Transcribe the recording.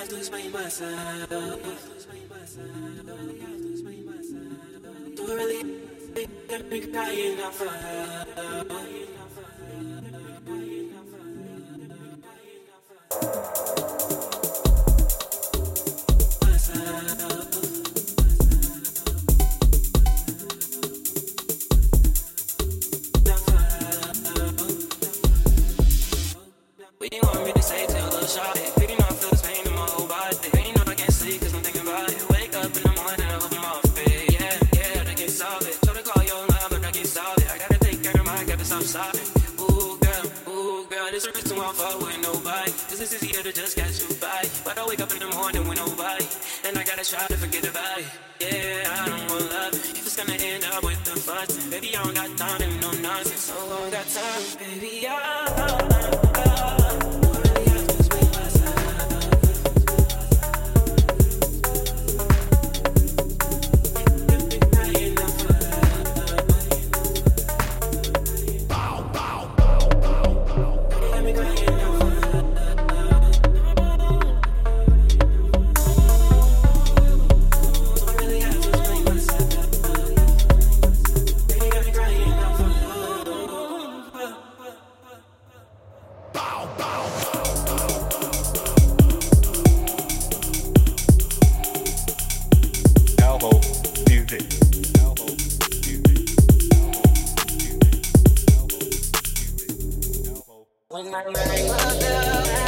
have to explain myself. Do I really get me crying out for help? You want me to say? Tell the shot it. Picking off feels pain my, gotta stop sobbing. Ooh, girl, ooh, girl, this a reason why I fuck with nobody. Cause it's easier to just catch you by. But I wake up in the morning with nobody. And I gotta try to forget about it. Yeah, I don't want love. If it's gonna end up with the fussing. Baby, I don't got time and no nonsense. So I don't got time, baby, I. my mind.